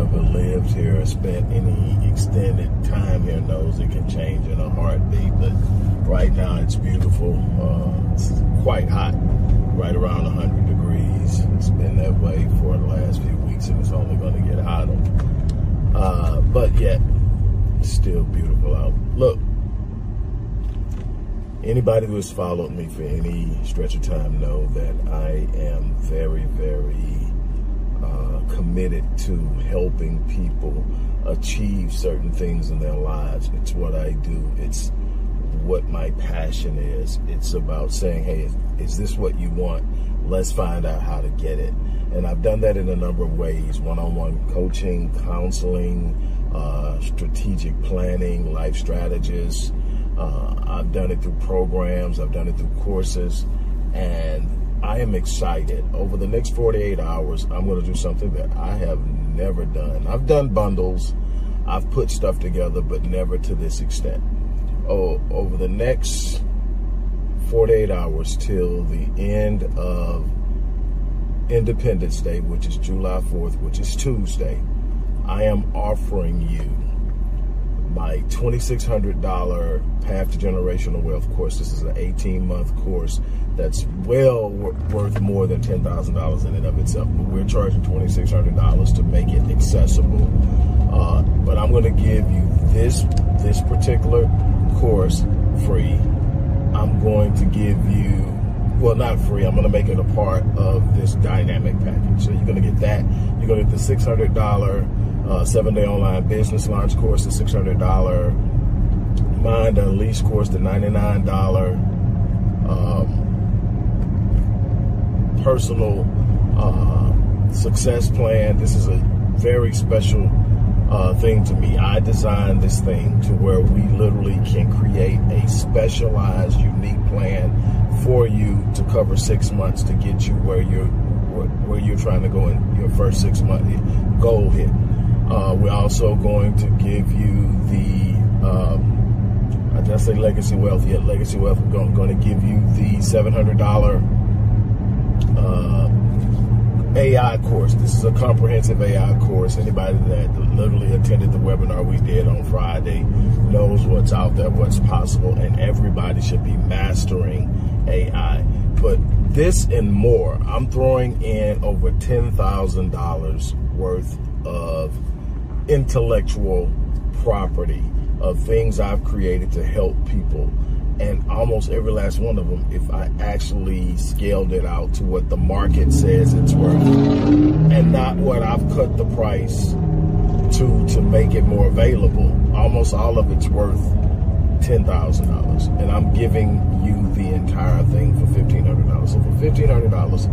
anyone who's ever lived here or spent any extended time here knows it can change in a heartbeat. But right now it's beautiful. Uh, it's quite hot, right around 100 degrees. It's been that way for the last few weeks and it's only going to get hotter. Uh, but yet, it's still beautiful out. Look, anybody who has followed me for any stretch of time know that I am very, very uh, committed to helping people achieve certain things in their lives. It's what I do. It's what my passion is. It's about saying, hey, is, is this what you want? Let's find out how to get it. And I've done that in a number of ways one on one coaching, counseling, uh, strategic planning, life strategies. Uh, I've done it through programs, I've done it through courses, and I am excited. Over the next 48 hours, I'm going to do something that I have never done. I've done bundles, I've put stuff together, but never to this extent. Oh, over the next 48 hours till the end of Independence Day, which is July 4th, which is Tuesday, I am offering you my $2,600 Path to Generational Wealth course. This is an 18 month course that's well worth more than $10,000 in and of itself. But we're charging $2,600 to make it accessible. Uh, but I'm going to give you this this particular course free. I'm going to give you well, not free. I'm going to make it a part of this dynamic package. So you're going to get that. You're going to get the $600 uh, seven day online business launch course, the $600 Mind Unleashed course, the $99 um, personal uh, success plan. This is a very special uh, thing to me. I designed this thing to where we literally can create a specialized, unique plan for you to cover six months to get you where you're where you're trying to go in your first six month goal hit. Uh, we're also going to give you the um, I just say legacy wealth yet legacy wealth. We're going, going to give you the seven hundred dollar uh, AI course. This is a comprehensive AI course. Anybody that literally attended the webinar we did on Friday knows what's out there, what's possible, and everybody should be mastering AI. But this and more, I'm throwing in over $10,000 worth of intellectual property of things I've created to help people and almost every last one of them, if I actually scaled it out to what the market says it's worth, and not what I've cut the price to to make it more available, almost all of it's worth ten thousand dollars, and I'm giving you the entire thing for fifteen hundred dollars. So for fifteen hundred dollars,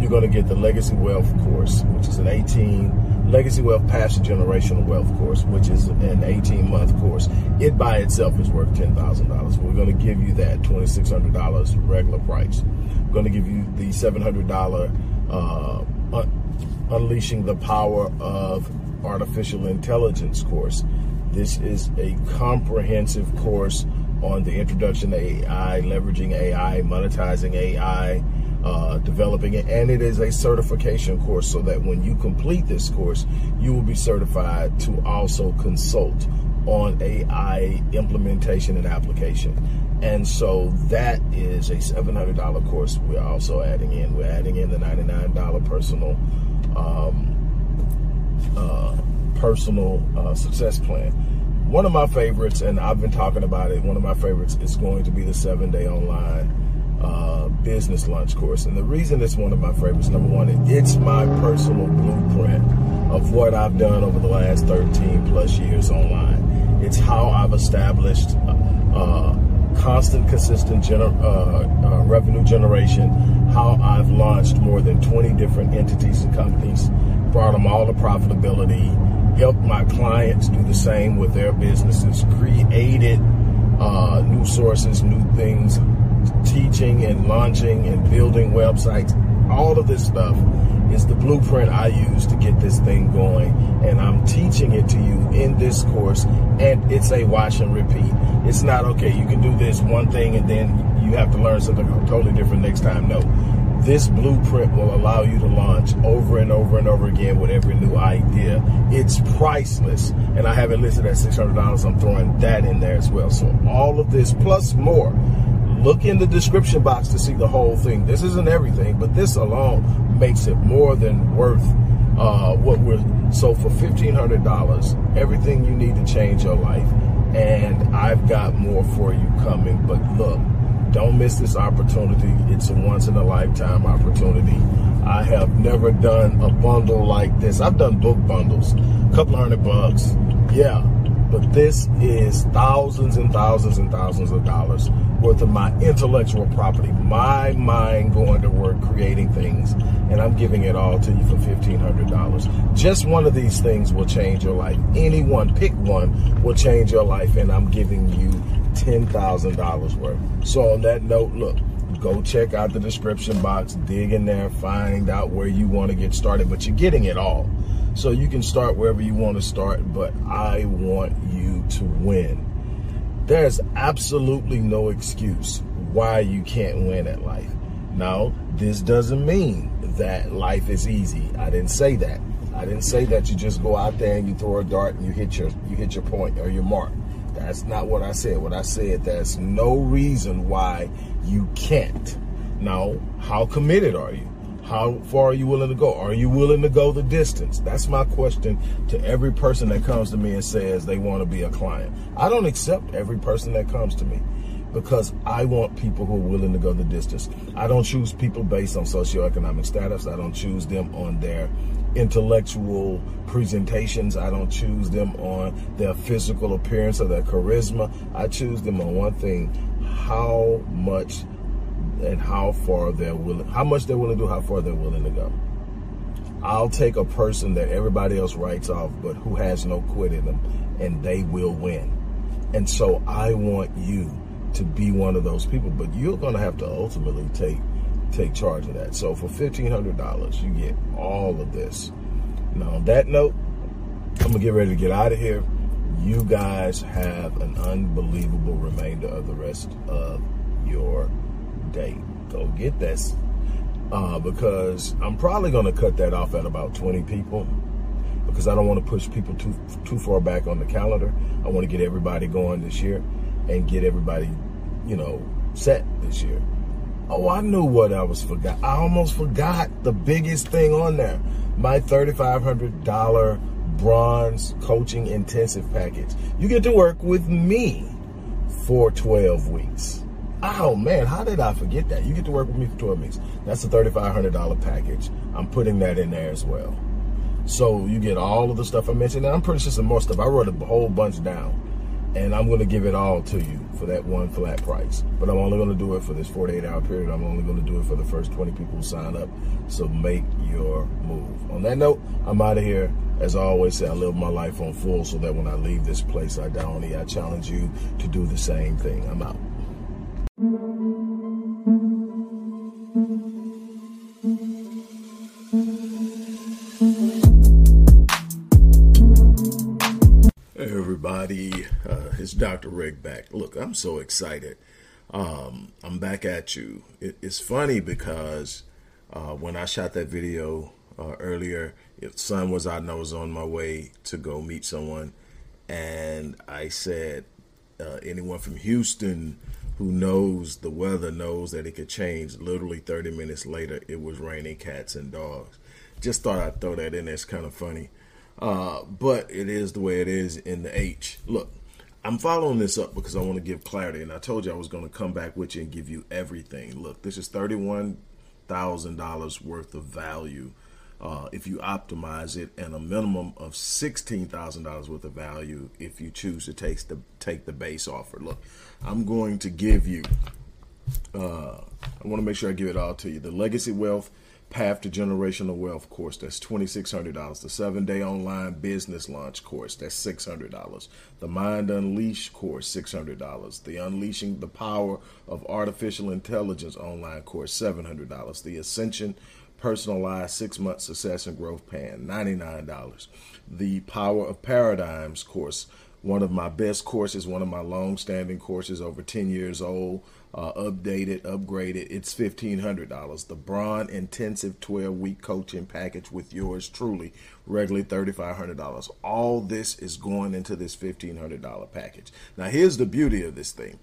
you're going to get the Legacy Wealth course, which is an eighteen Legacy Wealth Path to Generational Wealth course, which is an 18 month course. It by itself is worth $10,000. We're going to give you that $2,600 regular price. We're going to give you the $700 uh, un- Unleashing the Power of Artificial Intelligence course. This is a comprehensive course on the introduction to AI, leveraging AI, monetizing AI uh, developing it, and it is a certification course so that when you complete this course, you will be certified to also consult on AI implementation and application. And so that is a $700 course we're also adding in. We're adding in the $99 personal um, uh, personal uh, success plan. One of my favorites, and I've been talking about it, one of my favorites is going to be the seven day online uh, business launch course. And the reason it's one of my favorites, number one, it's my personal blueprint of what I've done over the last 13 plus years online. It's how I've established uh, constant, consistent gener- uh, uh revenue generation, how I've launched more than 20 different entities and companies, brought them all to profitability, helped my clients do the same with their businesses, created uh, new sources, new things, teaching and launching and building websites, all of this stuff is the blueprint I use to get this thing going. And I'm teaching it to you in this course. And it's a watch and repeat. It's not okay, you can do this one thing and then you have to learn something totally different next time. No. This blueprint will allow you to launch over and over and over again with every new idea. It's priceless. And I have it listed at $600. I'm throwing that in there as well. So all of this plus more look in the description box to see the whole thing. This isn't everything, but this alone makes it more than worth uh, what we're. So for fifteen hundred dollars, everything you need to change your life, and I've got more for you coming. But look, don't miss this opportunity. It's a once in a lifetime opportunity. I have never done a bundle like this. I've done book bundles, a couple hundred bucks. Yeah, but this is thousands and thousands and thousands of dollars worth of my intellectual property, my mind going to work creating things, and I'm giving it all to you for $1,500. Just one of these things will change your life. Any one, pick one, will change your life, and I'm giving you $10,000 worth. So, on that note, look, go check out the description box, dig in there, find out where you want to get started, but you're getting it all. So you can start wherever you want to start, but I want you to win. There's absolutely no excuse why you can't win at life. Now, this doesn't mean that life is easy. I didn't say that. I didn't say that you just go out there and you throw a dart and you hit your you hit your point or your mark. That's not what I said. What I said, there's no reason why you can't. Now, how committed are you? How far are you willing to go? Are you willing to go the distance? That's my question to every person that comes to me and says they want to be a client. I don't accept every person that comes to me because I want people who are willing to go the distance. I don't choose people based on socioeconomic status. I don't choose them on their intellectual presentations. I don't choose them on their physical appearance or their charisma. I choose them on one thing, how much and how far they're willing, how much they're willing to do, how far they're willing to go. I'll take a person that everybody else writes off, but who has no quit in them, and they will win. And so I want you to be one of those people, but you're going to have to ultimately take take charge of that. So for fifteen hundred dollars, you get all of this. Now on that note, I'm gonna get ready to get out of here. You guys have an unbelievable remainder of the rest of your Go get this. Uh, because I'm probably going to cut that off at about 20 people because I don't want to push people too too far back on the calendar. I want to get everybody going this year and get everybody, you know, set this year. Oh, I knew what I was forgot. I almost forgot the biggest thing on there. My $3,500 bronze coaching intensive package. You get to work with me for 12 weeks. Oh man, how did I forget that? You get to work with me for 12 weeks. That's a $3,500 package. I'm putting that in there as well. So you get all of the stuff I mentioned. And I'm pretty sure some more stuff. I wrote a whole bunch down. And I'm going to give it all to you for that one flat price. But I'm only going to do it for this 48 hour period. I'm only going to do it for the first 20 people who sign up. So make your move. On that note, I'm out of here. As I always say, I live my life on full so that when I leave this place, I don't. I challenge you to do the same thing. I'm out. Everybody. Uh, it's Dr. Rick back. Look, I'm so excited. Um, I'm back at you. It, it's funny because uh, when I shot that video uh, earlier, if sun was out and I was on my way to go meet someone, and I said, uh, anyone from Houston who knows the weather knows that it could change. Literally 30 minutes later, it was raining cats and dogs. Just thought I'd throw that in. It's kind of funny. Uh, but it is the way it is in the H. Look, I'm following this up because I want to give clarity, and I told you I was going to come back with you and give you everything. Look, this is $31,000 worth of value uh, if you optimize it, and a minimum of $16,000 worth of value if you choose to take the, take the base offer. Look, I'm going to give you, uh, I want to make sure I give it all to you. The Legacy Wealth Path to Generational Wealth course, that's $2,600. The seven day online business launch course, that's $600. The Mind Unleashed course, $600. The Unleashing the Power of Artificial Intelligence online course, $700. The Ascension personalized six month success and growth plan, $99. The Power of Paradigms course, one of my best courses, one of my long standing courses, over 10 years old, uh, updated, upgraded. It's $1,500. The Bronze Intensive 12 week coaching package with yours truly, regularly $3,500. All this is going into this $1,500 package. Now, here's the beauty of this thing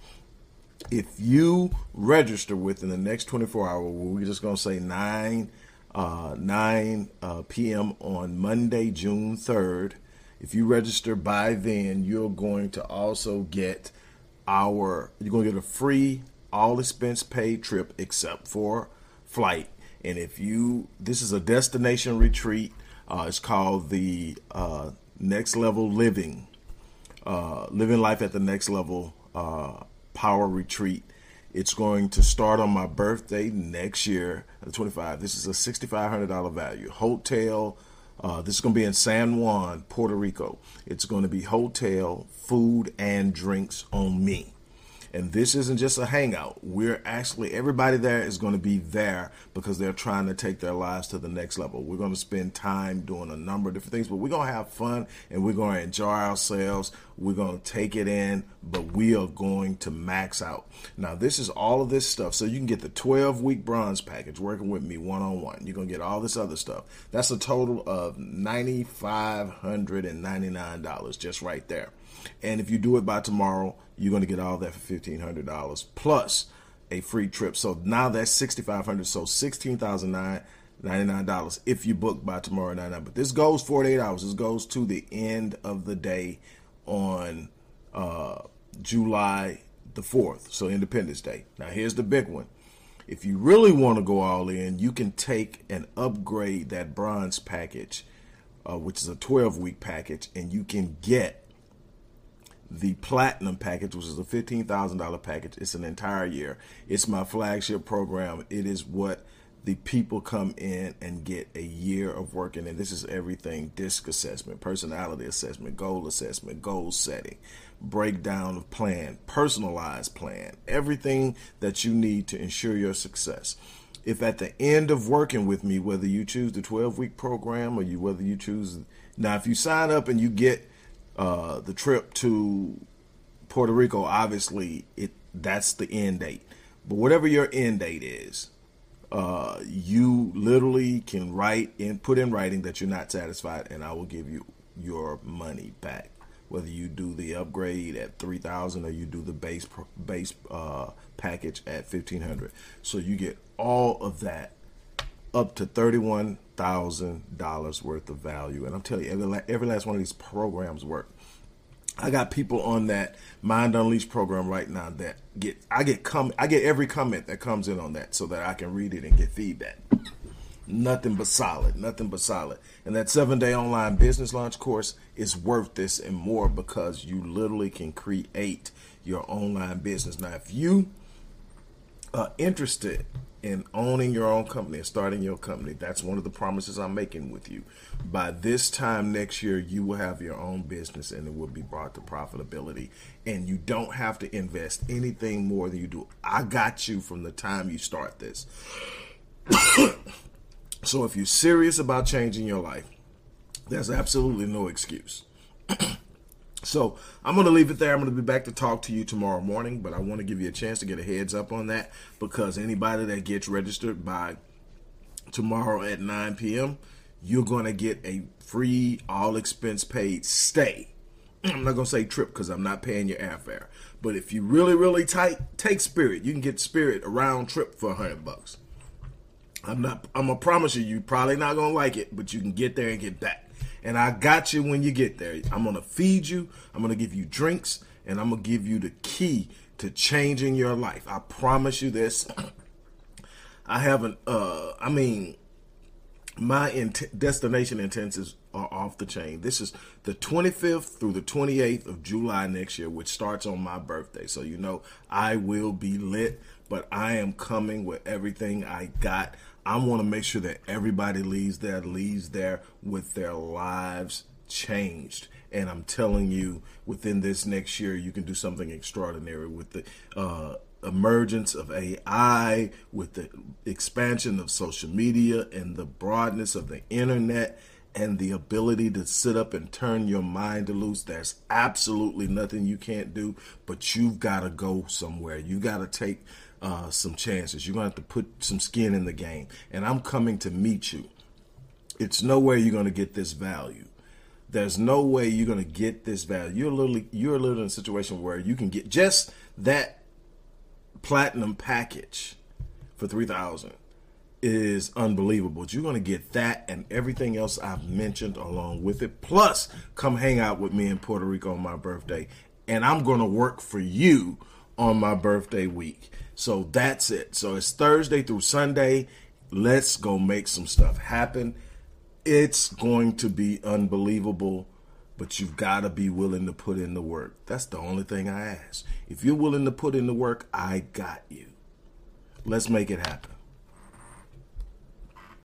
if you register within the next 24 hours, we're just going to say 9 uh, 9 uh, p.m. on Monday, June 3rd. If you register by then, you're going to also get our you're going to get a free all expense paid trip except for flight. And if you this is a destination retreat, uh, it's called the uh, Next Level Living, uh, living life at the next level uh, power retreat. It's going to start on my birthday next year, the 25. This is a $6,500 value. Hotel. Uh, this is going to be in San Juan, Puerto Rico. It's going to be hotel, food, and drinks on me. And this isn't just a hangout. We're actually, everybody there is going to be there because they're trying to take their lives to the next level. We're going to spend time doing a number of different things, but we're going to have fun and we're going to enjoy ourselves. We're going to take it in, but we are going to max out. Now, this is all of this stuff. So you can get the 12 week bronze package working with me one on one. You're going to get all this other stuff. That's a total of $9,599 just right there. And if you do it by tomorrow, you're going to get all that for $1,500 plus a free trip. So now that's 6500 so $16,099 if you book by tomorrow night. But this goes 48 hours. This goes to the end of the day on uh, July the 4th, so Independence Day. Now, here's the big one. If you really want to go all in, you can take and upgrade that bronze package, uh, which is a 12 week package, and you can get the platinum package, which is a $15,000 package. It's an entire year. It's my flagship program. It is what the people come in and get a year of working. And this is everything disc assessment, personality assessment, goal assessment, goal setting, breakdown of plan, personalized plan, everything that you need to ensure your success. If at the end of working with me, whether you choose the 12 week program or you whether you choose now, if you sign up and you get uh, the trip to Puerto Rico, obviously, it that's the end date. But whatever your end date is, uh, you literally can write and put in writing that you're not satisfied, and I will give you your money back. Whether you do the upgrade at three thousand or you do the base base uh, package at fifteen hundred, so you get all of that up to thirty-one thousand dollars worth of value. And I'm telling you, every, every last one of these programs work. I got people on that Mind Unleashed program right now that get I get come I get every comment that comes in on that so that I can read it and get feedback. Nothing but solid, nothing but solid. And that seven day online business launch course is worth this and more because you literally can create your online business. Now, if you are interested in owning your own company and starting your company. That's one of the promises I'm making with you. By this time next year, you will have your own business and it will be brought to profitability. And you don't have to invest anything more than you do. I got you from the time you start this. so if you're serious about changing your life, there's absolutely no excuse. So I'm going to leave it there. I'm going to be back to talk to you tomorrow morning, but I want to give you a chance to get a heads up on that because anybody that gets registered by tomorrow at 9 p.m., you're going to get a free, all expense paid stay. I'm not going to say trip because I'm not paying your airfare. But if you really, really tight, take Spirit. You can get Spirit a round trip for hundred bucks. I'm not. I'm gonna promise you, You're probably not gonna like it, but you can get there and get back and I got you when you get there. I'm going to feed you, I'm going to give you drinks, and I'm going to give you the key to changing your life. I promise you this. I haven't, uh, I mean, my destination intensives are off the chain. This is the 25th through the 28th of July next year, which starts on my birthday. So, you know, I will be lit, but I am coming with everything I got. I want to make sure that everybody leaves there, leaves there with their lives changed. And I'm telling you, within this next year, you can do something extraordinary with the uh, emergence of AI, with the expansion of social media and the broadness of the internet and the ability to sit up and turn your mind loose, there's absolutely nothing you can't do, but you've got to go somewhere. You got to take uh, some chances. You're going to have to put some skin in the game. And I'm coming to meet you. It's nowhere you're going to get this value. There's no way you're going to get this value. You're literally you're literally in a situation where you can get just that platinum package for 3000 is unbelievable. You're going to get that and everything else I've mentioned along with it. Plus, come hang out with me in Puerto Rico on my birthday. And I'm going to work for you on my birthday week. So that's it. So it's Thursday through Sunday. Let's go make some stuff happen. It's going to be unbelievable, but you've got to be willing to put in the work. That's the only thing I ask. If you're willing to put in the work, I got you. Let's make it happen.